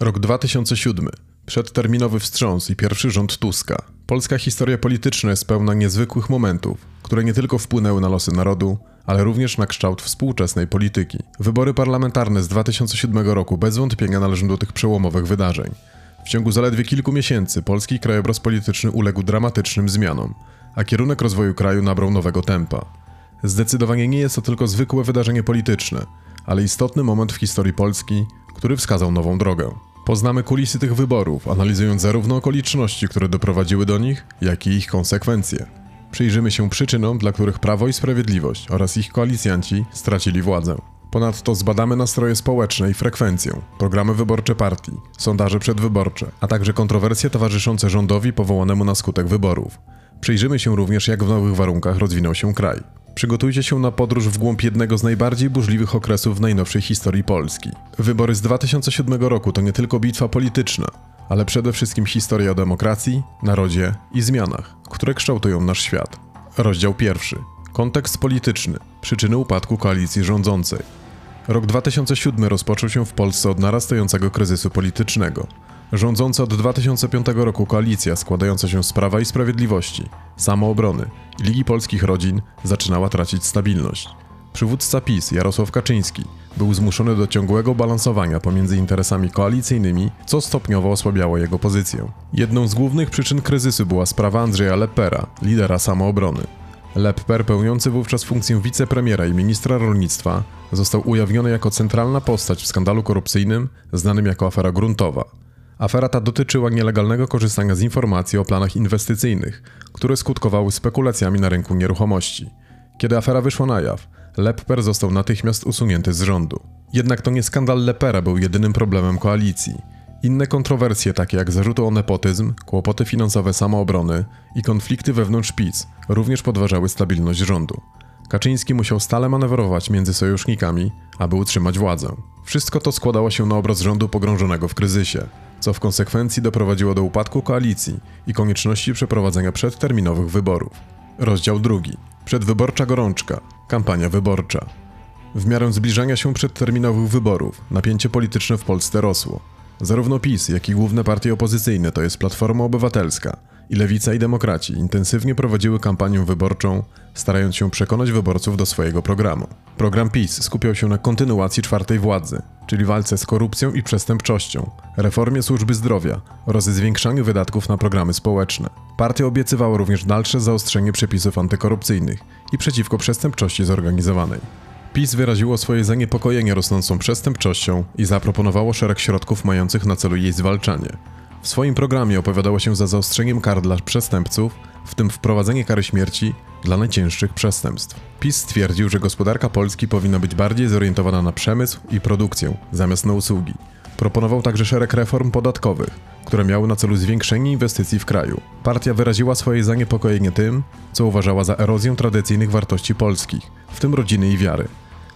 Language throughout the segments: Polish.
Rok 2007. Przedterminowy wstrząs i pierwszy rząd Tuska. Polska historia polityczna jest pełna niezwykłych momentów, które nie tylko wpłynęły na losy narodu, ale również na kształt współczesnej polityki. Wybory parlamentarne z 2007 roku bez wątpienia należą do tych przełomowych wydarzeń. W ciągu zaledwie kilku miesięcy polski krajobraz polityczny uległ dramatycznym zmianom, a kierunek rozwoju kraju nabrał nowego tempa. Zdecydowanie nie jest to tylko zwykłe wydarzenie polityczne, ale istotny moment w historii Polski, który wskazał nową drogę. Poznamy kulisy tych wyborów, analizując zarówno okoliczności, które doprowadziły do nich, jak i ich konsekwencje. Przyjrzymy się przyczynom, dla których Prawo i Sprawiedliwość oraz ich koalicjanci stracili władzę. Ponadto zbadamy nastroje społeczne i frekwencję, programy wyborcze partii, sondaże przedwyborcze, a także kontrowersje towarzyszące rządowi powołanemu na skutek wyborów. Przyjrzymy się również, jak w nowych warunkach rozwinął się kraj. Przygotujcie się na podróż w głąb jednego z najbardziej burzliwych okresów w najnowszej historii Polski. Wybory z 2007 roku to nie tylko bitwa polityczna, ale przede wszystkim historia o demokracji, narodzie i zmianach, które kształtują nasz świat. Rozdział pierwszy. Kontekst polityczny. Przyczyny upadku koalicji rządzącej. Rok 2007 rozpoczął się w Polsce od narastającego kryzysu politycznego. Rządząca od 2005 roku koalicja składająca się z Prawa i Sprawiedliwości, Samoobrony i Ligi Polskich Rodzin zaczynała tracić stabilność. Przywódca PiS Jarosław Kaczyński był zmuszony do ciągłego balansowania pomiędzy interesami koalicyjnymi, co stopniowo osłabiało jego pozycję. Jedną z głównych przyczyn kryzysu była sprawa Andrzeja Leppera, lidera Samoobrony. Lepper, pełniący wówczas funkcję wicepremiera i ministra rolnictwa, został ujawniony jako centralna postać w skandalu korupcyjnym znanym jako afera gruntowa. Afera ta dotyczyła nielegalnego korzystania z informacji o planach inwestycyjnych, które skutkowały spekulacjami na rynku nieruchomości. Kiedy afera wyszła na jaw, Lepper został natychmiast usunięty z rządu. Jednak to nie skandal Leppera był jedynym problemem koalicji. Inne kontrowersje, takie jak zarzuty o nepotyzm, kłopoty finansowe samoobrony i konflikty wewnątrz PiS, również podważały stabilność rządu. Kaczyński musiał stale manewrować między sojusznikami, aby utrzymać władzę. Wszystko to składało się na obraz rządu pogrążonego w kryzysie, co w konsekwencji doprowadziło do upadku koalicji i konieczności przeprowadzenia przedterminowych wyborów. Rozdział drugi. Przedwyborcza gorączka. Kampania wyborcza. W miarę zbliżania się przedterminowych wyborów, napięcie polityczne w Polsce rosło. Zarówno PiS, jak i główne partie opozycyjne, to jest Platforma Obywatelska i Lewica i Demokraci, intensywnie prowadziły kampanię wyborczą, starając się przekonać wyborców do swojego programu. Program PiS skupiał się na kontynuacji czwartej władzy, czyli walce z korupcją i przestępczością, reformie służby zdrowia oraz zwiększaniu wydatków na programy społeczne. Partia obiecywała również dalsze zaostrzenie przepisów antykorupcyjnych i przeciwko przestępczości zorganizowanej. PiS wyraziło swoje zaniepokojenie rosnącą przestępczością i zaproponowało szereg środków mających na celu jej zwalczanie. W swoim programie opowiadało się za zaostrzeniem kar dla przestępców, w tym wprowadzenie kary śmierci dla najcięższych przestępstw. PiS stwierdził, że gospodarka Polski powinna być bardziej zorientowana na przemysł i produkcję zamiast na usługi. Proponował także szereg reform podatkowych, które miały na celu zwiększenie inwestycji w kraju. Partia wyraziła swoje zaniepokojenie tym, co uważała za erozję tradycyjnych wartości polskich, w tym rodziny i wiary.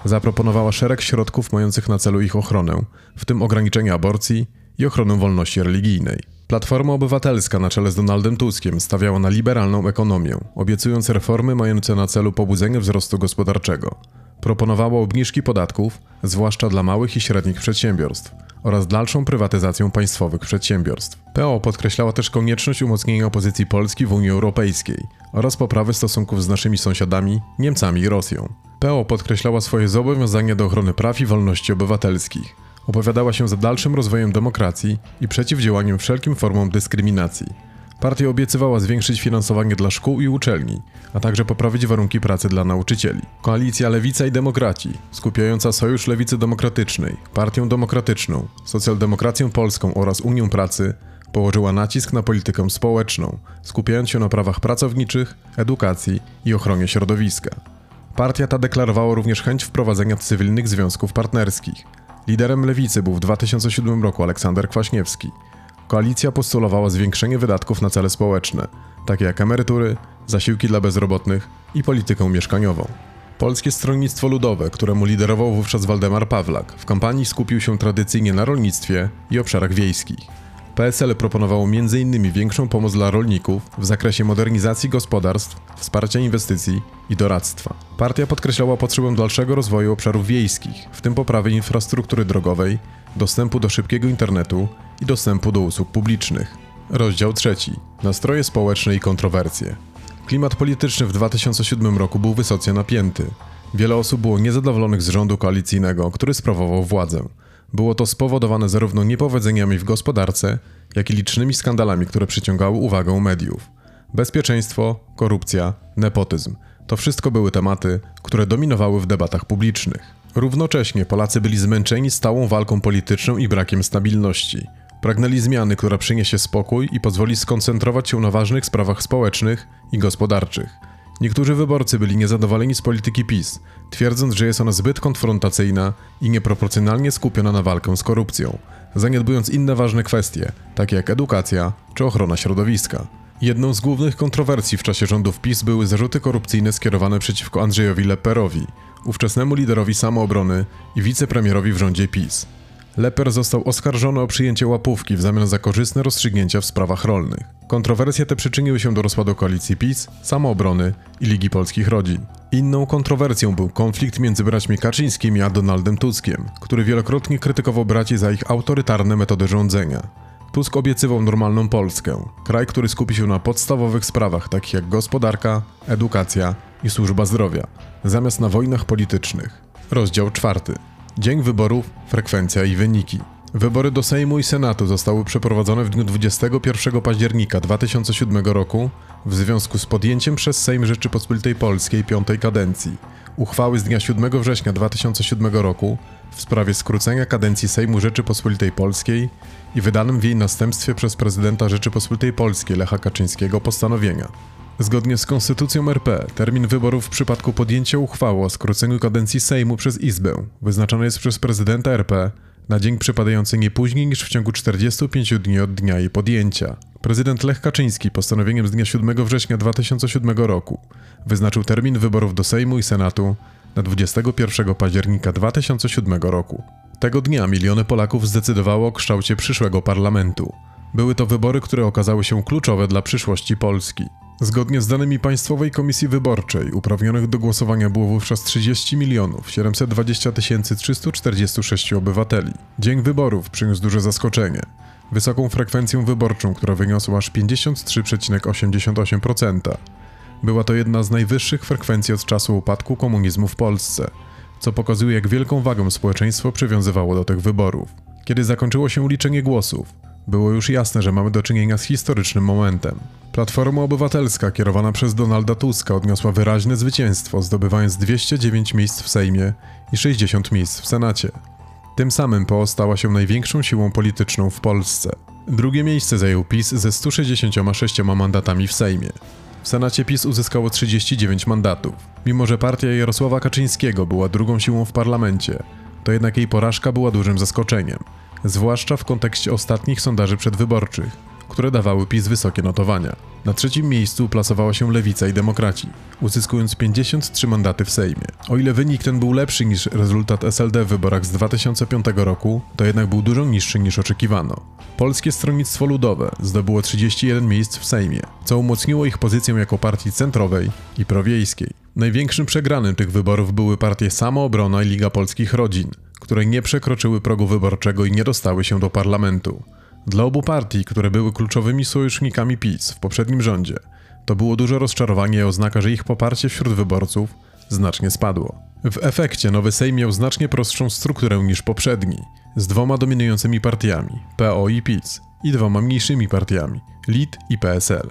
Zaproponowała szereg środków mających na celu ich ochronę, w tym ograniczenie aborcji i ochronę wolności religijnej. Platforma Obywatelska na czele z Donaldem Tuskiem stawiała na liberalną ekonomię, obiecując reformy mające na celu pobudzenie wzrostu gospodarczego. Proponowała obniżki podatków, zwłaszcza dla małych i średnich przedsiębiorstw, oraz dalszą prywatyzację państwowych przedsiębiorstw. PO podkreślała też konieczność umocnienia pozycji Polski w Unii Europejskiej oraz poprawy stosunków z naszymi sąsiadami, Niemcami i Rosją. PO podkreślała swoje zobowiązanie do ochrony praw i wolności obywatelskich. Opowiadała się za dalszym rozwojem demokracji i przeciwdziałaniem wszelkim formom dyskryminacji. Partia obiecywała zwiększyć finansowanie dla szkół i uczelni, a także poprawić warunki pracy dla nauczycieli. Koalicja Lewica i Demokraci, skupiająca Sojusz Lewicy Demokratycznej, Partię Demokratyczną, Socjaldemokrację Polską oraz Unię Pracy, położyła nacisk na politykę społeczną, skupiając się na prawach pracowniczych, edukacji i ochronie środowiska. Partia ta deklarowała również chęć wprowadzenia cywilnych związków partnerskich. Liderem lewicy był w 2007 roku Aleksander Kwaśniewski. Koalicja postulowała zwiększenie wydatków na cele społeczne, takie jak emerytury, zasiłki dla bezrobotnych i politykę mieszkaniową. Polskie Stronnictwo Ludowe, któremu liderował wówczas Waldemar Pawlak, w kampanii skupił się tradycyjnie na rolnictwie i obszarach wiejskich. PSL proponowało m.in. większą pomoc dla rolników w zakresie modernizacji gospodarstw, wsparcia inwestycji i doradztwa. Partia podkreślała potrzebę dalszego rozwoju obszarów wiejskich, w tym poprawy infrastruktury drogowej, dostępu do szybkiego internetu i dostępu do usług publicznych. Rozdział trzeci. Nastroje społeczne i kontrowersje. Klimat polityczny w 2007 roku był wysoce napięty. Wiele osób było niezadowolonych z rządu koalicyjnego, który sprawował władzę. Było to spowodowane zarówno niepowodzeniami w gospodarce, jak i licznymi skandalami, które przyciągały uwagę mediów. Bezpieczeństwo, korupcja, nepotyzm to wszystko były tematy, które dominowały w debatach publicznych. Równocześnie Polacy byli zmęczeni stałą walką polityczną i brakiem stabilności. Pragnęli zmiany, która przyniesie spokój i pozwoli skoncentrować się na ważnych sprawach społecznych i gospodarczych. Niektórzy wyborcy byli niezadowoleni z polityki PiS, twierdząc, że jest ona zbyt konfrontacyjna i nieproporcjonalnie skupiona na walkę z korupcją, zaniedbując inne ważne kwestie, takie jak edukacja czy ochrona środowiska. Jedną z głównych kontrowersji w czasie rządów PiS były zarzuty korupcyjne skierowane przeciwko Andrzejowi Leperowi, ówczesnemu liderowi samoobrony i wicepremierowi w rządzie PiS. Leper został oskarżony o przyjęcie łapówki w zamian za korzystne rozstrzygnięcia w sprawach rolnych. Kontrowersje te przyczyniły się do rozpadu koalicji PiS, samoobrony i Ligi Polskich Rodzin. Inną kontrowersją był konflikt między braćmi Kaczyńskimi a Donaldem Tuskiem, który wielokrotnie krytykował braci za ich autorytarne metody rządzenia. Tusk obiecywał normalną Polskę, kraj, który skupi się na podstawowych sprawach takich jak gospodarka, edukacja i służba zdrowia, zamiast na wojnach politycznych. Rozdział czwarty. Dzień wyborów, frekwencja i wyniki. Wybory do Sejmu i Senatu zostały przeprowadzone w dniu 21 października 2007 roku w związku z podjęciem przez Sejm Rzeczypospolitej Polskiej piątej kadencji uchwały z dnia 7 września 2007 roku w sprawie skrócenia kadencji Sejmu Rzeczypospolitej Polskiej i wydanym w jej następstwie przez prezydenta Rzeczypospolitej Polskiej Lecha Kaczyńskiego postanowienia. Zgodnie z Konstytucją RP, termin wyborów w przypadku podjęcia uchwały o skróceniu kadencji Sejmu przez Izbę wyznaczony jest przez prezydenta RP na dzień przypadający nie później niż w ciągu 45 dni od dnia jej podjęcia. Prezydent Lech Kaczyński postanowieniem z dnia 7 września 2007 roku wyznaczył termin wyborów do Sejmu i Senatu na 21 października 2007 roku. Tego dnia miliony Polaków zdecydowało o kształcie przyszłego parlamentu. Były to wybory, które okazały się kluczowe dla przyszłości Polski. Zgodnie z danymi Państwowej Komisji Wyborczej uprawnionych do głosowania było wówczas 30 milionów 720 346 obywateli. Dzień wyborów przyniósł duże zaskoczenie. Wysoką frekwencję wyborczą, która wyniosła aż 53,88%. Była to jedna z najwyższych frekwencji od czasu upadku komunizmu w Polsce, co pokazuje jak wielką wagę społeczeństwo przywiązywało do tych wyborów. Kiedy zakończyło się liczenie głosów, było już jasne, że mamy do czynienia z historycznym momentem. Platforma Obywatelska kierowana przez Donalda Tuska odniosła wyraźne zwycięstwo, zdobywając 209 miejsc w Sejmie i 60 miejsc w Senacie. Tym samym PO stała się największą siłą polityczną w Polsce. Drugie miejsce zajął PiS ze 166 mandatami w Sejmie. W Senacie PiS uzyskało 39 mandatów. Mimo, że partia Jarosława Kaczyńskiego była drugą siłą w parlamencie, to jednak jej porażka była dużym zaskoczeniem, zwłaszcza w kontekście ostatnich sondaży przedwyborczych, które dawały PiS wysokie notowania. Na trzecim miejscu plasowała się Lewica i Demokraci, uzyskując 53 mandaty w Sejmie. O ile wynik ten był lepszy niż rezultat SLD w wyborach z 2005 roku, to jednak był dużo niższy niż oczekiwano. Polskie Stronnictwo Ludowe zdobyło 31 miejsc w Sejmie, co umocniło ich pozycję jako partii centrowej i prowiejskiej. Największym przegranym tych wyborów były partie Samoobrona i Liga Polskich Rodzin, które nie przekroczyły progu wyborczego i nie dostały się do parlamentu. Dla obu partii, które były kluczowymi sojusznikami PiS w poprzednim rządzie, to było duże rozczarowanie i oznaka, że ich poparcie wśród wyborców znacznie spadło. W efekcie nowy Sejm miał znacznie prostszą strukturę niż poprzedni, z dwoma dominującymi partiami PO i PiS i dwoma mniejszymi partiami LID i PSL.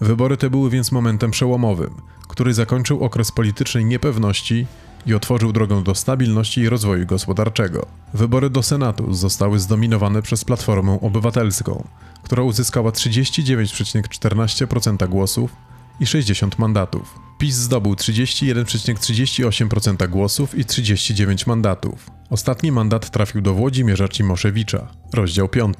Wybory te były więc momentem przełomowym, który zakończył okres politycznej niepewności i otworzył drogę do stabilności i rozwoju gospodarczego. Wybory do Senatu zostały zdominowane przez Platformę Obywatelską, która uzyskała 39,14% głosów i 60 mandatów. PiS zdobył 31,38% głosów i 39 mandatów. Ostatni mandat trafił do Włodzimierza Cimoszewicza. Rozdział 5.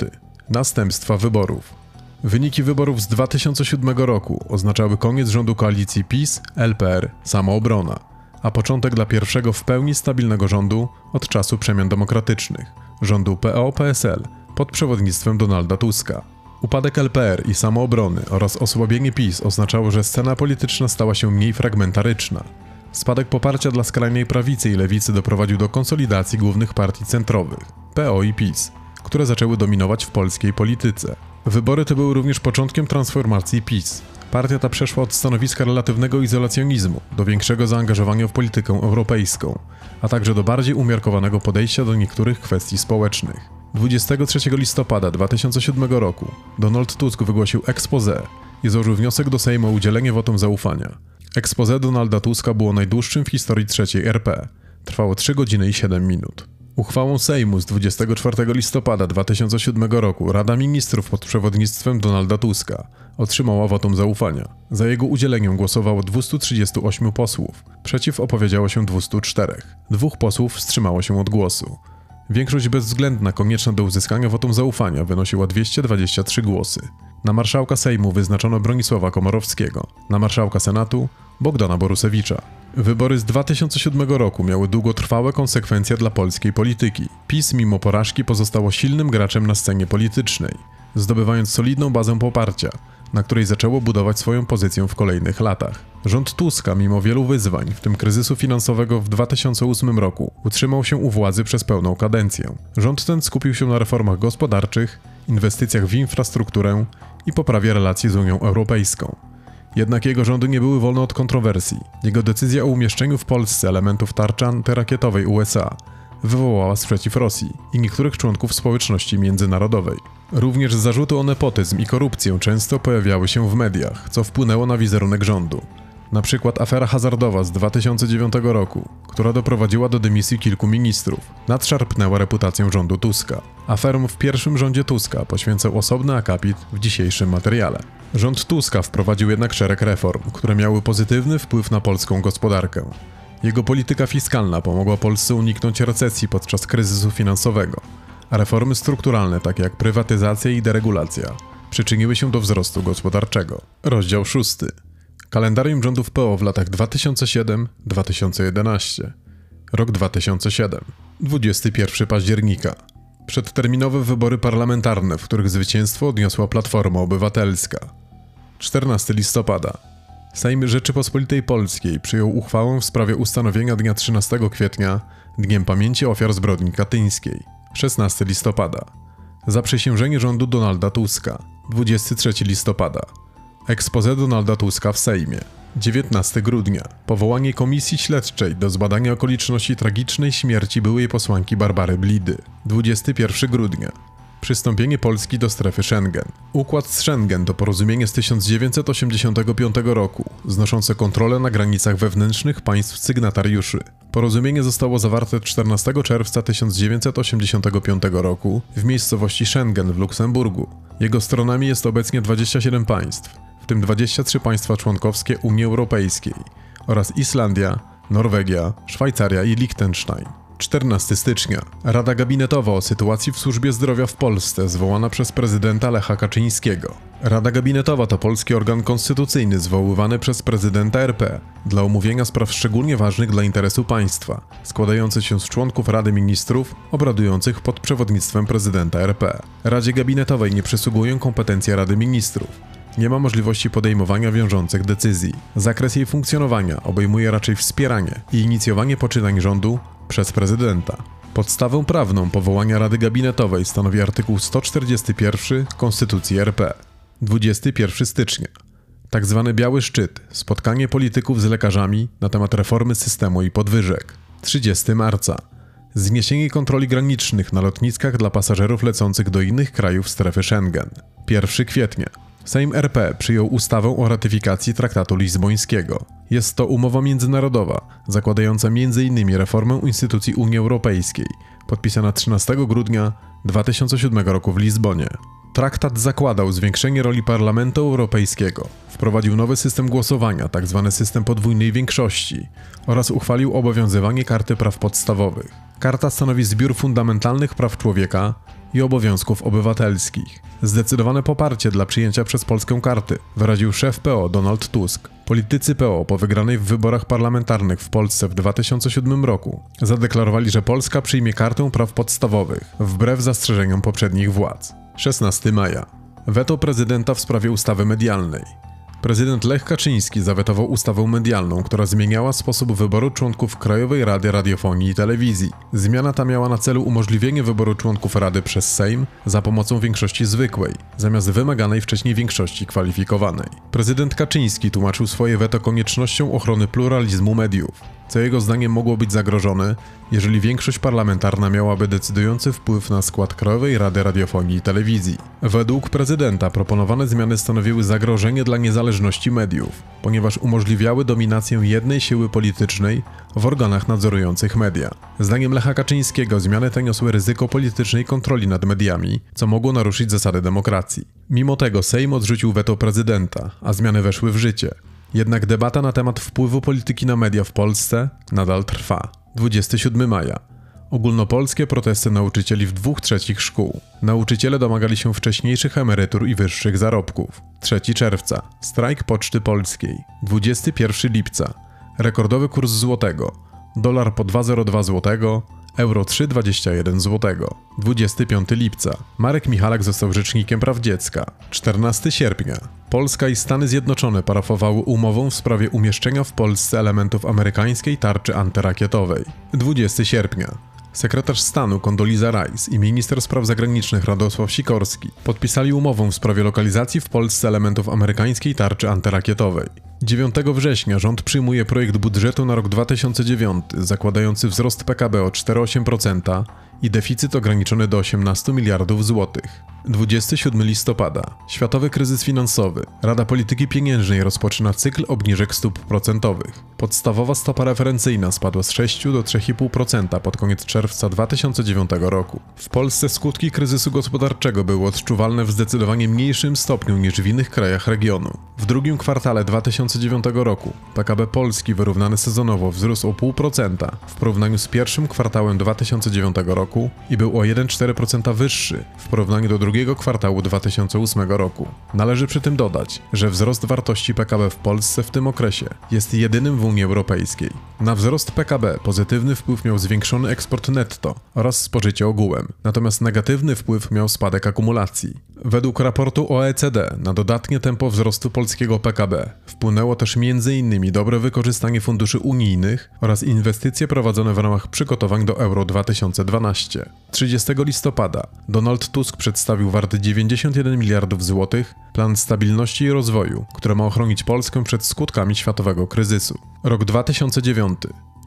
Następstwa wyborów. Wyniki wyborów z 2007 roku oznaczały koniec rządu koalicji PiS, LPR, Samoobrona, a początek dla pierwszego w pełni stabilnego rządu od czasu przemian demokratycznych, rządu PO-PSL pod przewodnictwem Donalda Tuska. Upadek LPR i samoobrony oraz osłabienie PiS oznaczało, że scena polityczna stała się mniej fragmentaryczna. Spadek poparcia dla skrajnej prawicy i lewicy doprowadził do konsolidacji głównych partii centrowych. PO i PiS, które zaczęły dominować w polskiej polityce. Wybory te były również początkiem transformacji PiS. Partia ta przeszła od stanowiska relatywnego izolacjonizmu do większego zaangażowania w politykę europejską, a także do bardziej umiarkowanego podejścia do niektórych kwestii społecznych. 23 listopada 2007 roku Donald Tusk wygłosił expose i złożył wniosek do Sejmu o udzielenie wotum zaufania. Expose Donalda Tuska było najdłuższym w historii III RP. Trwało 3 godziny i 7 minut. Uchwałą Sejmu z 24 listopada 2007 roku Rada Ministrów pod przewodnictwem Donalda Tuska otrzymała wotum zaufania. Za jego udzieleniem głosowało 238 posłów, przeciw opowiedziało się 204. Dwóch posłów wstrzymało się od głosu. Większość bezwzględna konieczna do uzyskania wotum zaufania wynosiła 223 głosy. Na marszałka Sejmu wyznaczono Bronisława Komorowskiego, na marszałka Senatu Bogdana Borusewicza. Wybory z 2007 roku miały długotrwałe konsekwencje dla polskiej polityki. PiS mimo porażki pozostało silnym graczem na scenie politycznej, zdobywając solidną bazę poparcia, na której zaczęło budować swoją pozycję w kolejnych latach. Rząd Tuska, mimo wielu wyzwań, w tym kryzysu finansowego w 2008 roku, utrzymał się u władzy przez pełną kadencję. Rząd ten skupił się na reformach gospodarczych, inwestycjach w infrastrukturę i poprawie relacji z Unią Europejską. Jednak jego rządy nie były wolne od kontrowersji. Jego decyzja o umieszczeniu w Polsce elementów tarczy antyrakietowej USA wywołała sprzeciw Rosji i niektórych członków społeczności międzynarodowej. Również zarzuty o nepotyzm i korupcję często pojawiały się w mediach, co wpłynęło na wizerunek rządu. Na przykład afera hazardowa z 2009 roku, która doprowadziła do dymisji kilku ministrów, nadszarpnęła reputację rządu Tuska. Aferom w pierwszym rządzie Tuska poświęcał osobny akapit w dzisiejszym materiale. Rząd Tuska wprowadził jednak szereg reform, które miały pozytywny wpływ na polską gospodarkę. Jego polityka fiskalna pomogła Polsce uniknąć recesji podczas kryzysu finansowego, a reformy strukturalne takie jak prywatyzacja i deregulacja przyczyniły się do wzrostu gospodarczego. Rozdział 6. Kalendarium rządów PO w latach 2007-2011. Rok 2007. 21 października. Przedterminowe wybory parlamentarne, w których zwycięstwo odniosła Platforma Obywatelska. 14 listopada. Sejm Rzeczypospolitej Polskiej przyjął uchwałę w sprawie ustanowienia dnia 13 kwietnia Dniem Pamięci Ofiar Zbrodni Katyńskiej. 16 listopada. Zaprzysiężenie rządu Donalda Tuska. 23 listopada. Expose Donalda Tuska w Sejmie. 19 grudnia. Powołanie komisji śledczej do zbadania okoliczności tragicznej śmierci byłej posłanki Barbary Blidy. 21 grudnia. Przystąpienie Polski do strefy Schengen. Układ z Schengen to porozumienie z 1985 roku, znoszące kontrolę na granicach wewnętrznych państw sygnatariuszy. Porozumienie zostało zawarte 14 czerwca 1985 roku w miejscowości Schengen w Luksemburgu. Jego stronami jest obecnie 27 państw, tym 23 państwa członkowskie Unii Europejskiej oraz Islandia, Norwegia, Szwajcaria i Liechtenstein. 14 stycznia. Rada Gabinetowa o sytuacji w służbie zdrowia w Polsce zwołana przez prezydenta Lecha Kaczyńskiego. Rada Gabinetowa to polski organ konstytucyjny zwoływany przez prezydenta RP dla omówienia spraw szczególnie ważnych dla interesu państwa, składający się z członków Rady Ministrów obradujących pod przewodnictwem prezydenta RP. Radzie Gabinetowej nie przysługują kompetencje Rady Ministrów. Nie ma możliwości podejmowania wiążących decyzji. Zakres jej funkcjonowania obejmuje raczej wspieranie i inicjowanie poczynań rządu przez prezydenta. Podstawę prawną powołania Rady Gabinetowej stanowi artykuł 141 Konstytucji RP. 21 stycznia. Tak zwany Biały Szczyt spotkanie polityków z lekarzami na temat reformy systemu i podwyżek. 30 marca. Zniesienie kontroli granicznych na lotniskach dla pasażerów lecących do innych krajów strefy Schengen. 1 kwietnia. Sejm RP przyjął ustawę o ratyfikacji traktatu lizbońskiego. Jest to umowa międzynarodowa, zakładająca m.in. reformę instytucji Unii Europejskiej, podpisana 13 grudnia 2007 roku w Lizbonie. Traktat zakładał zwiększenie roli Parlamentu Europejskiego, wprowadził nowy system głosowania, tzw. system podwójnej większości, oraz uchwalił obowiązywanie Karty Praw Podstawowych. Karta stanowi zbiór fundamentalnych praw człowieka i obowiązków obywatelskich. Zdecydowane poparcie dla przyjęcia przez Polskę karty wyraził szef PO Donald Tusk. Politycy PO po wygranej w wyborach parlamentarnych w Polsce w 2007 roku zadeklarowali, że Polska przyjmie kartę praw podstawowych, wbrew zastrzeżeniom poprzednich władz. 16 maja. Weto prezydenta w sprawie ustawy medialnej. Prezydent Lech Kaczyński zawetował ustawę medialną, która zmieniała sposób wyboru członków Krajowej Rady Radiofonii i Telewizji. Zmiana ta miała na celu umożliwienie wyboru członków Rady przez Sejm za pomocą większości zwykłej, zamiast wymaganej wcześniej większości kwalifikowanej. Prezydent Kaczyński tłumaczył swoje weto koniecznością ochrony pluralizmu mediów co jego zdaniem mogło być zagrożone, jeżeli większość parlamentarna miałaby decydujący wpływ na skład Krajowej Rady Radiofonii i Telewizji. Według prezydenta proponowane zmiany stanowiły zagrożenie dla niezależności mediów, ponieważ umożliwiały dominację jednej siły politycznej w organach nadzorujących media. Zdaniem Lecha Kaczyńskiego zmiany te niosły ryzyko politycznej kontroli nad mediami, co mogło naruszyć zasady demokracji. Mimo tego Sejm odrzucił weto prezydenta, a zmiany weszły w życie. Jednak debata na temat wpływu polityki na media w Polsce nadal trwa. 27 maja. Ogólnopolskie protesty nauczycieli w dwóch trzecich szkół. Nauczyciele domagali się wcześniejszych emerytur i wyższych zarobków. 3 czerwca. Strajk Poczty Polskiej. 21 lipca. Rekordowy kurs złotego. Dolar po 2,02 złotego euro 3,21 zł. 25 lipca. Marek Michalak został rzecznikiem praw dziecka. 14 sierpnia. Polska i Stany Zjednoczone parafowały umowę w sprawie umieszczenia w Polsce elementów amerykańskiej tarczy antyrakietowej. 20 sierpnia. Sekretarz stanu Condoleezza Rice i minister spraw zagranicznych Radosław Sikorski podpisali umowę w sprawie lokalizacji w Polsce elementów amerykańskiej tarczy antyrakietowej. 9 września rząd przyjmuje projekt budżetu na rok 2009 zakładający wzrost PKB o 4,8% i deficyt ograniczony do 18 miliardów złotych. 27 listopada. Światowy kryzys finansowy. Rada Polityki Pieniężnej rozpoczyna cykl obniżek stóp procentowych. Podstawowa stopa referencyjna spadła z 6 do 3,5% pod koniec czerwca 2009 roku. W Polsce skutki kryzysu gospodarczego były odczuwalne w zdecydowanie mniejszym stopniu niż w innych krajach regionu. W drugim kwartale 2009 roku PKB Polski wyrównany sezonowo wzrósł o 0,5% w porównaniu z pierwszym kwartałem 2009 roku i był o 1,4% wyższy w porównaniu do drugiego kwartału 2008 roku. Należy przy tym dodać, że wzrost wartości PKB w Polsce w tym okresie jest jedynym w Unii Europejskiej. Na wzrost PKB pozytywny wpływ miał zwiększony eksport netto oraz spożycie ogółem, natomiast negatywny wpływ miał spadek akumulacji. Według raportu OECD na dodatnie tempo wzrostu polskiego PKB wpłynęło też m.in. dobre wykorzystanie funduszy unijnych oraz inwestycje prowadzone w ramach przygotowań do Euro 2012. 30 listopada Donald Tusk przedstawił warty 91 miliardów złotych plan stabilności i rozwoju, który ma ochronić Polskę przed skutkami światowego kryzysu. Rok 2009,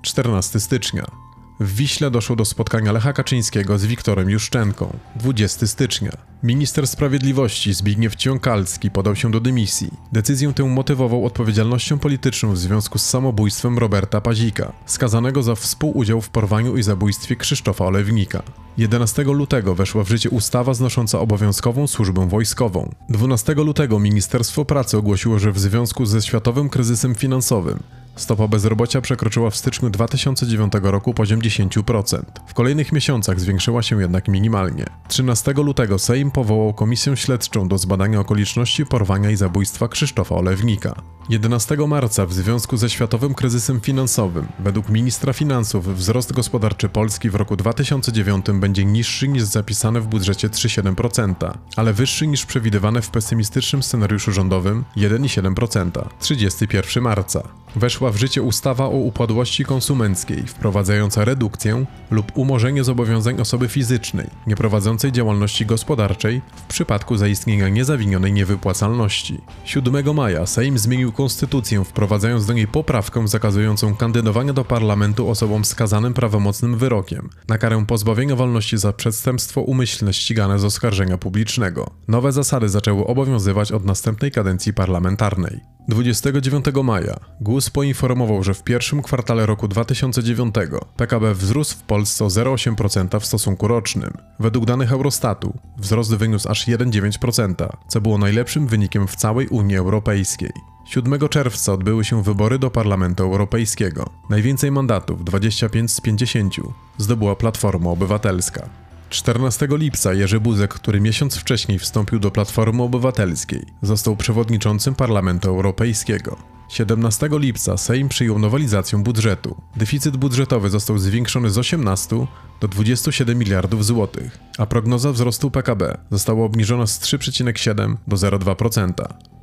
14 stycznia. W Wiśle doszło do spotkania Lecha Kaczyńskiego z Wiktorem Juszczenką. 20 stycznia. Minister Sprawiedliwości Zbigniew Ciąkalski podał się do dymisji. Decyzję tę motywował odpowiedzialnością polityczną w związku z samobójstwem Roberta Pazika, skazanego za współudział w porwaniu i zabójstwie Krzysztofa Olewnika. 11 lutego weszła w życie ustawa znosząca obowiązkową służbę wojskową. 12 lutego Ministerstwo Pracy ogłosiło, że w związku ze światowym kryzysem finansowym Stopa bezrobocia przekroczyła w styczniu 2009 roku poziom 10%. W kolejnych miesiącach zwiększyła się jednak minimalnie. 13 lutego Sejm powołał komisję śledczą do zbadania okoliczności porwania i zabójstwa Krzysztofa Olewnika. 11 marca w związku ze światowym kryzysem finansowym, według ministra finansów wzrost gospodarczy Polski w roku 2009 będzie niższy niż zapisane w budżecie 3,7%, ale wyższy niż przewidywane w pesymistycznym scenariuszu rządowym 1,7%. 31 marca weszła w życie ustawa o upadłości konsumenckiej, wprowadzająca redukcję lub umorzenie zobowiązań osoby fizycznej nieprowadzącej działalności gospodarczej w przypadku zaistnienia niezawinionej niewypłacalności. 7 maja Sejm zmienił konstytucję, wprowadzając do niej poprawkę zakazującą kandydowania do parlamentu osobom skazanym prawomocnym wyrokiem na karę pozbawienia wolności za przestępstwo umyślne ścigane z oskarżenia publicznego. Nowe zasady zaczęły obowiązywać od następnej kadencji parlamentarnej. 29 maja GUS poinformował, że w pierwszym kwartale roku 2009 PKB wzrósł w Polsce o 0,8% w stosunku rocznym. Według danych Eurostatu wzrost wyniósł aż 1,9%, co było najlepszym wynikiem w całej Unii Europejskiej. 7 czerwca odbyły się wybory do Parlamentu Europejskiego. Najwięcej mandatów, 25 z 50, zdobyła Platforma Obywatelska. 14 lipca Jerzy Buzek, który miesiąc wcześniej wstąpił do Platformy Obywatelskiej, został przewodniczącym Parlamentu Europejskiego. 17 lipca Sejm przyjął nowelizację budżetu. Deficyt budżetowy został zwiększony z 18 do 27 miliardów złotych, a prognoza wzrostu PKB została obniżona z 3,7 do 0,2%.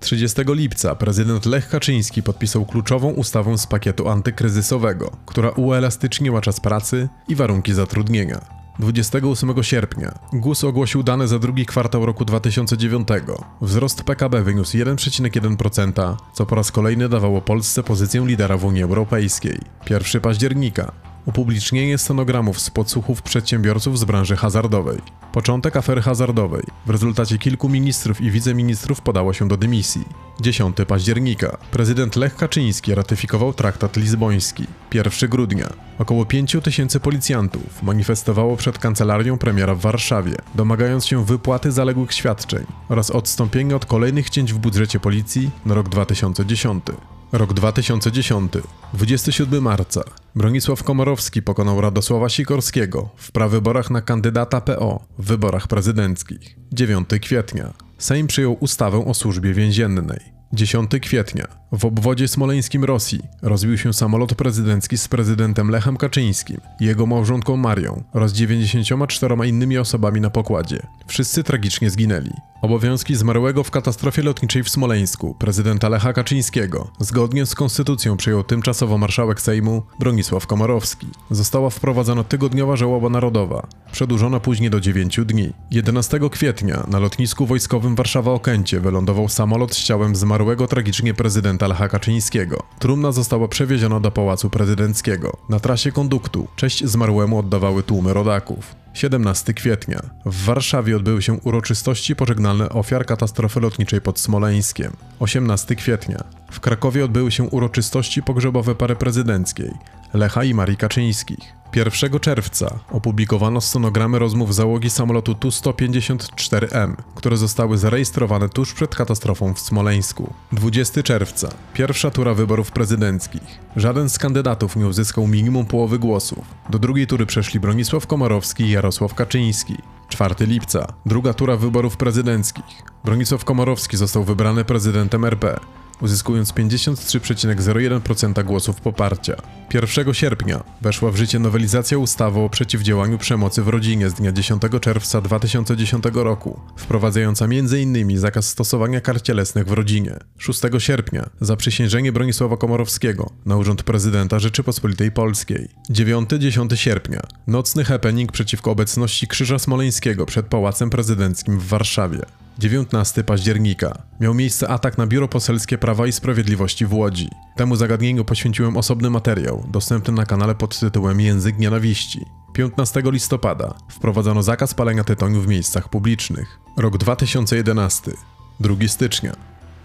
30 lipca prezydent Lech Kaczyński podpisał kluczową ustawę z pakietu antykryzysowego, która uelastyczniła czas pracy i warunki zatrudnienia. 28 sierpnia GUS ogłosił dane za drugi kwartał roku 2009. Wzrost PKB wyniósł 1,1%, co po raz kolejny dawało Polsce pozycję lidera w Unii Europejskiej. 1 października upublicznienie stenogramów z podsłuchów przedsiębiorców z branży hazardowej. Początek afery hazardowej. W rezultacie kilku ministrów i wiceministrów podało się do dymisji. 10 października. Prezydent Lech Kaczyński ratyfikował traktat lizboński. 1 grudnia. Około 5 tysięcy policjantów manifestowało przed kancelarią premiera w Warszawie, domagając się wypłaty zaległych świadczeń oraz odstąpienia od kolejnych cięć w budżecie policji na rok 2010. Rok 2010. 27 marca. Bronisław Komorowski pokonał Radosława Sikorskiego w prawyborach na kandydata PO w wyborach prezydenckich. 9 kwietnia. Sejm przyjął ustawę o służbie więziennej. 10 kwietnia. W obwodzie smoleńskim Rosji rozbił się samolot prezydencki z prezydentem Lechem Kaczyńskim jego małżonką Marią oraz 94 innymi osobami na pokładzie. Wszyscy tragicznie zginęli. Obowiązki zmarłego w katastrofie lotniczej w Smoleńsku prezydenta Lecha Kaczyńskiego zgodnie z konstytucją przyjął tymczasowo marszałek Sejmu Bronisław Komorowski. Została wprowadzona tygodniowa żałoba narodowa, przedłużona później do 9 dni. 11 kwietnia na lotnisku wojskowym Warszawa-Okęcie wylądował samolot z ciałem zmarłego tragicznie prezydenta Lecha Kaczyńskiego. Trumna została przewieziona do Pałacu Prezydenckiego. Na trasie konduktu cześć zmarłemu oddawały tłumy rodaków. 17 kwietnia. W Warszawie odbyły się uroczystości pożegnalne ofiar katastrofy lotniczej pod Smoleńskiem. 18 kwietnia. W Krakowie odbyły się uroczystości pogrzebowe pary prezydenckiej Lecha i Marii Kaczyńskich. 1 czerwca opublikowano scenogramy rozmów załogi samolotu Tu-154M, które zostały zarejestrowane tuż przed katastrofą w Smoleńsku. 20 czerwca. Pierwsza tura wyborów prezydenckich. Żaden z kandydatów nie uzyskał minimum połowy głosów. Do drugiej tury przeszli Bronisław Komorowski i Jarosław Kaczyński. 4 lipca. Druga tura wyborów prezydenckich. Bronisław Komorowski został wybrany prezydentem RP uzyskując 53,01% głosów poparcia. 1 sierpnia weszła w życie nowelizacja ustawy o przeciwdziałaniu przemocy w rodzinie z dnia 10 czerwca 2010 roku, wprowadzająca m.in. zakaz stosowania kar cielesnych w rodzinie. 6 sierpnia zaprzysiężenie Bronisława Komorowskiego na urząd prezydenta Rzeczypospolitej Polskiej. 9-10 sierpnia nocny happening przeciwko obecności Krzyża Smoleńskiego przed Pałacem Prezydenckim w Warszawie. 19 października miał miejsce atak na biuro poselskie Prawa i Sprawiedliwości w Łodzi. Temu zagadnieniu poświęciłem osobny materiał, dostępny na kanale pod tytułem Język Nienawiści. 15 listopada wprowadzono zakaz palenia tytoniu w miejscach publicznych. Rok 2011. 2 stycznia.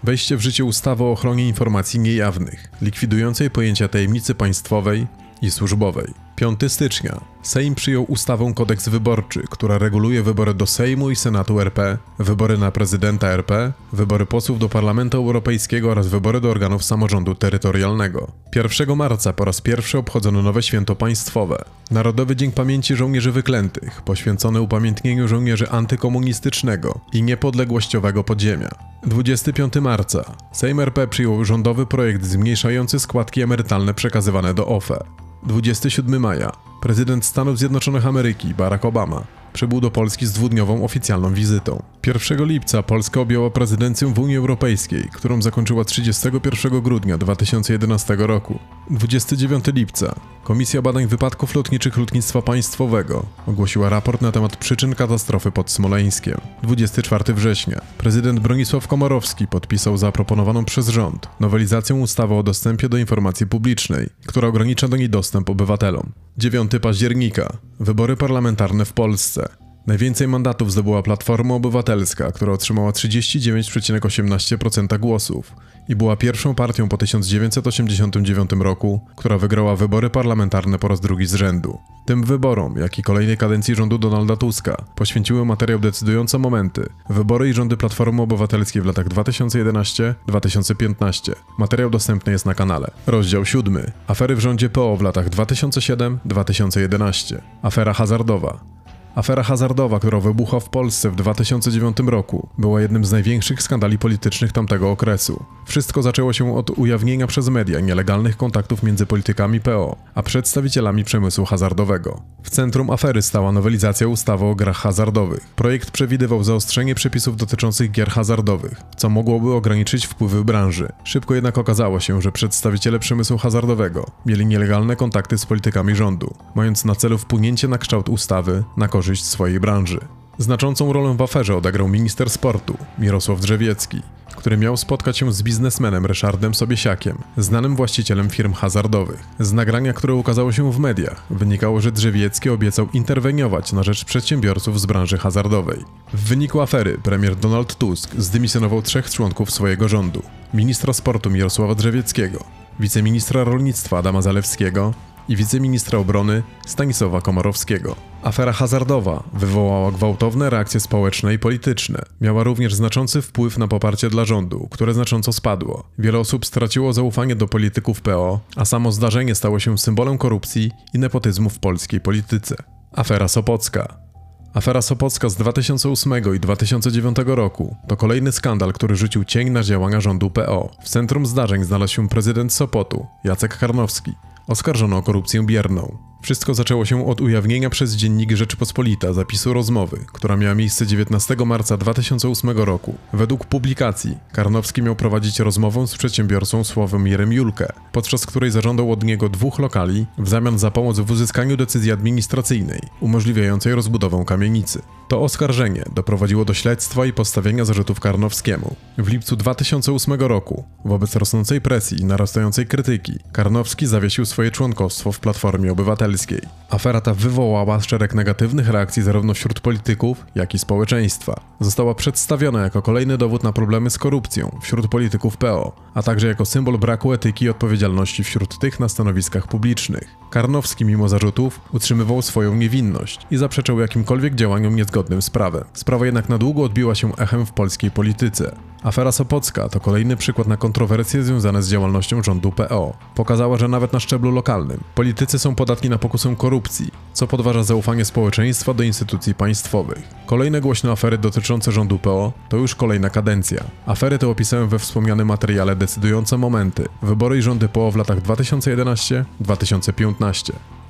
Wejście w życie ustawy o ochronie informacji niejawnych, likwidującej pojęcia tajemnicy państwowej i służbowej. 5 stycznia. Sejm przyjął ustawę Kodeks Wyborczy, która reguluje wybory do Sejmu i Senatu RP, wybory na prezydenta RP, wybory posłów do Parlamentu Europejskiego oraz wybory do organów samorządu terytorialnego. 1 marca po raz pierwszy obchodzono nowe święto państwowe. Narodowy Dzień Pamięci Żołnierzy Wyklętych, poświęcony upamiętnieniu żołnierzy antykomunistycznego i niepodległościowego podziemia. 25 marca. Sejm RP przyjął rządowy projekt zmniejszający składki emerytalne przekazywane do OFE. 27 maja. Prezydent Stanów Zjednoczonych Ameryki Barack Obama przybył do Polski z dwudniową oficjalną wizytą. 1 lipca Polska objęła prezydencję w Unii Europejskiej, którą zakończyła 31 grudnia 2011 roku. 29 lipca Komisja Badań Wypadków Lotniczych Lotnictwa Państwowego ogłosiła raport na temat przyczyn katastrofy pod Smoleńskiem. 24 września prezydent Bronisław Komorowski podpisał zaproponowaną przez rząd nowelizację ustawy o dostępie do informacji publicznej, która ogranicza do niej dostęp obywatelom. 9 października wybory parlamentarne w Polsce. Najwięcej mandatów zdobyła Platforma Obywatelska, która otrzymała 39,18% głosów i była pierwszą partią po 1989 roku, która wygrała wybory parlamentarne po raz drugi z rzędu. Tym wyborom, jak i kolejnej kadencji rządu Donalda Tuska, poświęciły materiał decydujące momenty wybory i rządy Platformy Obywatelskiej w latach 2011-2015. Materiał dostępny jest na kanale. Rozdział 7. Afery w rządzie PO w latach 2007-2011. Afera hazardowa. Afera hazardowa, która wybuchła w Polsce w 2009 roku, była jednym z największych skandali politycznych tamtego okresu. Wszystko zaczęło się od ujawnienia przez media nielegalnych kontaktów między politykami PO, a przedstawicielami przemysłu hazardowego. W centrum afery stała nowelizacja ustawy o grach hazardowych. Projekt przewidywał zaostrzenie przepisów dotyczących gier hazardowych, co mogłoby ograniczyć wpływy branży. Szybko jednak okazało się, że przedstawiciele przemysłu hazardowego mieli nielegalne kontakty z politykami rządu, mając na celu wpłynięcie na kształt ustawy na korzyść swojej branży. Znaczącą rolę w aferze odegrał minister sportu Mirosław Drzewiecki, który miał spotkać się z biznesmenem Ryszardem Sobiesiakiem, znanym właścicielem firm hazardowych. Z nagrania, które ukazało się w mediach, wynikało, że Drzewiecki obiecał interweniować na rzecz przedsiębiorców z branży hazardowej. W wyniku afery premier Donald Tusk zdymisjonował trzech członków swojego rządu: ministra sportu Mirosława Drzewieckiego, wiceministra rolnictwa Adama Zalewskiego i wiceministra obrony Stanisława Komorowskiego. Afera hazardowa wywołała gwałtowne reakcje społeczne i polityczne. Miała również znaczący wpływ na poparcie dla rządu, które znacząco spadło. Wiele osób straciło zaufanie do polityków PO, a samo zdarzenie stało się symbolem korupcji i nepotyzmu w polskiej polityce. Afera Sopocka. Afera Sopocka z 2008 i 2009 roku to kolejny skandal, który rzucił cień na działania rządu PO. W centrum zdarzeń znalazł się prezydent Sopotu, Jacek Karnowski, oskarżono o korupcję bierną. Wszystko zaczęło się od ujawnienia przez dziennik Rzeczypospolita zapisu rozmowy, która miała miejsce 19 marca 2008 roku. Według publikacji Karnowski miał prowadzić rozmowę z przedsiębiorcą Sławomirem Julkę, podczas której zażądał od niego dwóch lokali w zamian za pomoc w uzyskaniu decyzji administracyjnej umożliwiającej rozbudowę kamienicy. To oskarżenie doprowadziło do śledztwa i postawienia zarzutów Karnowskiemu. W lipcu 2008 roku, wobec rosnącej presji i narastającej krytyki, Karnowski zawiesił swoje członkostwo w Platformie Obywatelskiej. Afera ta wywołała szereg negatywnych reakcji zarówno wśród polityków, jak i społeczeństwa. Została przedstawiona jako kolejny dowód na problemy z korupcją wśród polityków PO, a także jako symbol braku etyki i odpowiedzialności wśród tych na stanowiskach publicznych. Karnowski mimo zarzutów utrzymywał swoją niewinność i zaprzeczał jakimkolwiek działaniom niezgodnym z prawem. Sprawa jednak na długo odbiła się echem w polskiej polityce. Afera Sopocka to kolejny przykład na kontrowersje związane z działalnością rządu PO. Pokazała, że nawet na szczeblu lokalnym politycy są podatni na pokusę korupcji, co podważa zaufanie społeczeństwa do instytucji państwowych. Kolejne głośne afery dotyczące rządu PO to już kolejna kadencja. Afery te opisałem we wspomnianym materiale Decydujące Momenty. Wybory i rządy PO w latach 2011-2015.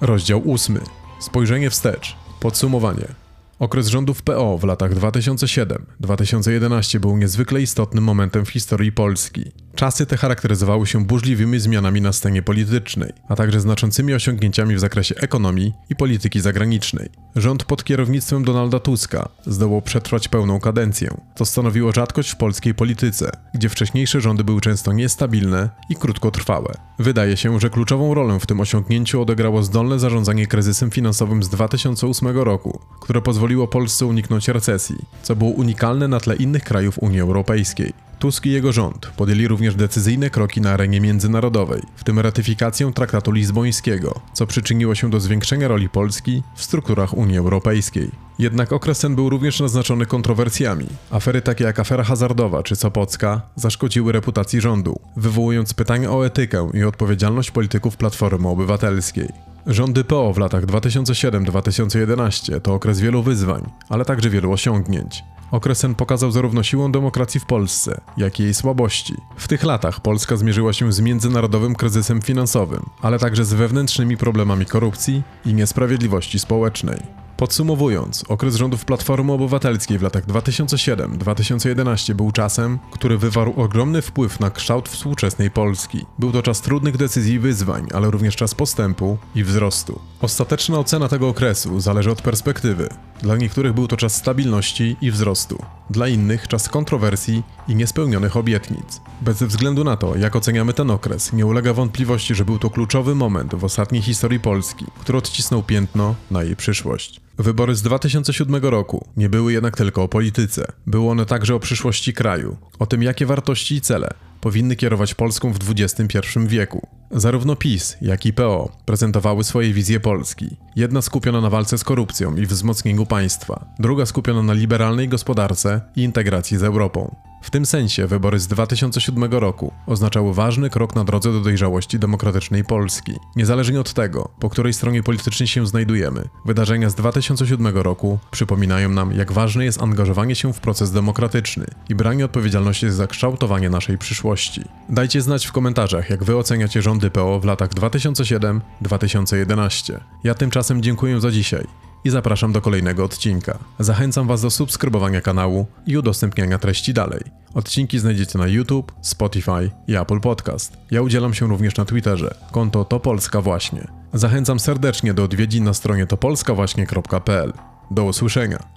Rozdział 8. Spojrzenie wstecz. Podsumowanie. Okres rządów PO w latach 2007-2011 był niezwykle istotnym momentem w historii Polski. Czasy te charakteryzowały się burzliwymi zmianami na scenie politycznej, a także znaczącymi osiągnięciami w zakresie ekonomii i polityki zagranicznej. Rząd pod kierownictwem Donalda Tuska zdołał przetrwać pełną kadencję. To stanowiło rzadkość w polskiej polityce, gdzie wcześniejsze rządy były często niestabilne i krótkotrwałe. Wydaje się, że kluczową rolę w tym osiągnięciu odegrało zdolne zarządzanie kryzysem finansowym z 2008 roku, które pozwoliło Polsce uniknąć recesji, co było unikalne na tle innych krajów Unii Europejskiej. Tusk i jego rząd podjęli również decyzyjne kroki na arenie międzynarodowej, w tym ratyfikację traktatu lizbońskiego, co przyczyniło się do zwiększenia roli Polski w strukturach Unii Europejskiej. Jednak okres ten był również naznaczony kontrowersjami. Afery takie jak afera hazardowa czy Sopocka zaszkodziły reputacji rządu, wywołując pytania o etykę i odpowiedzialność polityków Platformy Obywatelskiej. Rządy PO w latach 2007-2011 to okres wielu wyzwań, ale także wielu osiągnięć. Okres ten pokazał zarówno siłę demokracji w Polsce, jak i jej słabości. W tych latach Polska zmierzyła się z międzynarodowym kryzysem finansowym, ale także z wewnętrznymi problemami korupcji i niesprawiedliwości społecznej. Podsumowując, okres rządów Platformy Obywatelskiej w latach 2007-2011 był czasem, który wywarł ogromny wpływ na kształt współczesnej Polski. Był to czas trudnych decyzji i wyzwań, ale również czas postępu i wzrostu. Ostateczna ocena tego okresu zależy od perspektywy. Dla niektórych był to czas stabilności i wzrostu, dla innych czas kontrowersji i niespełnionych obietnic. Bez względu na to, jak oceniamy ten okres, nie ulega wątpliwości, że był to kluczowy moment w ostatniej historii Polski, który odcisnął piętno na jej przyszłość. Wybory z 2007 roku nie były jednak tylko o polityce. Były one także o przyszłości kraju, o tym, jakie wartości i cele powinny kierować Polską w XXI wieku. Zarówno PiS, jak i PO prezentowały swoje wizje Polski. Jedna skupiona na walce z korupcją i wzmocnieniu państwa, druga skupiona na liberalnej gospodarce i integracji z Europą. W tym sensie wybory z 2007 roku oznaczały ważny krok na drodze do dojrzałości demokratycznej Polski. Niezależnie od tego, po której stronie politycznej się znajdujemy, wydarzenia z 2007 roku przypominają nam, jak ważne jest angażowanie się w proces demokratyczny i branie odpowiedzialności za kształtowanie naszej przyszłości. Dajcie znać w komentarzach, jak wy oceniacie rządy PO w latach 2007-2011. Ja tymczasem dziękuję za dzisiaj i zapraszam do kolejnego odcinka. Zachęcam Was do subskrybowania kanału i udostępniania treści dalej. Odcinki znajdziecie na YouTube, Spotify i Apple Podcast. Ja udzielam się również na Twitterze. Konto to Polska Właśnie. Zachęcam serdecznie do odwiedzin na stronie topolskawłaśnie.pl. Do usłyszenia.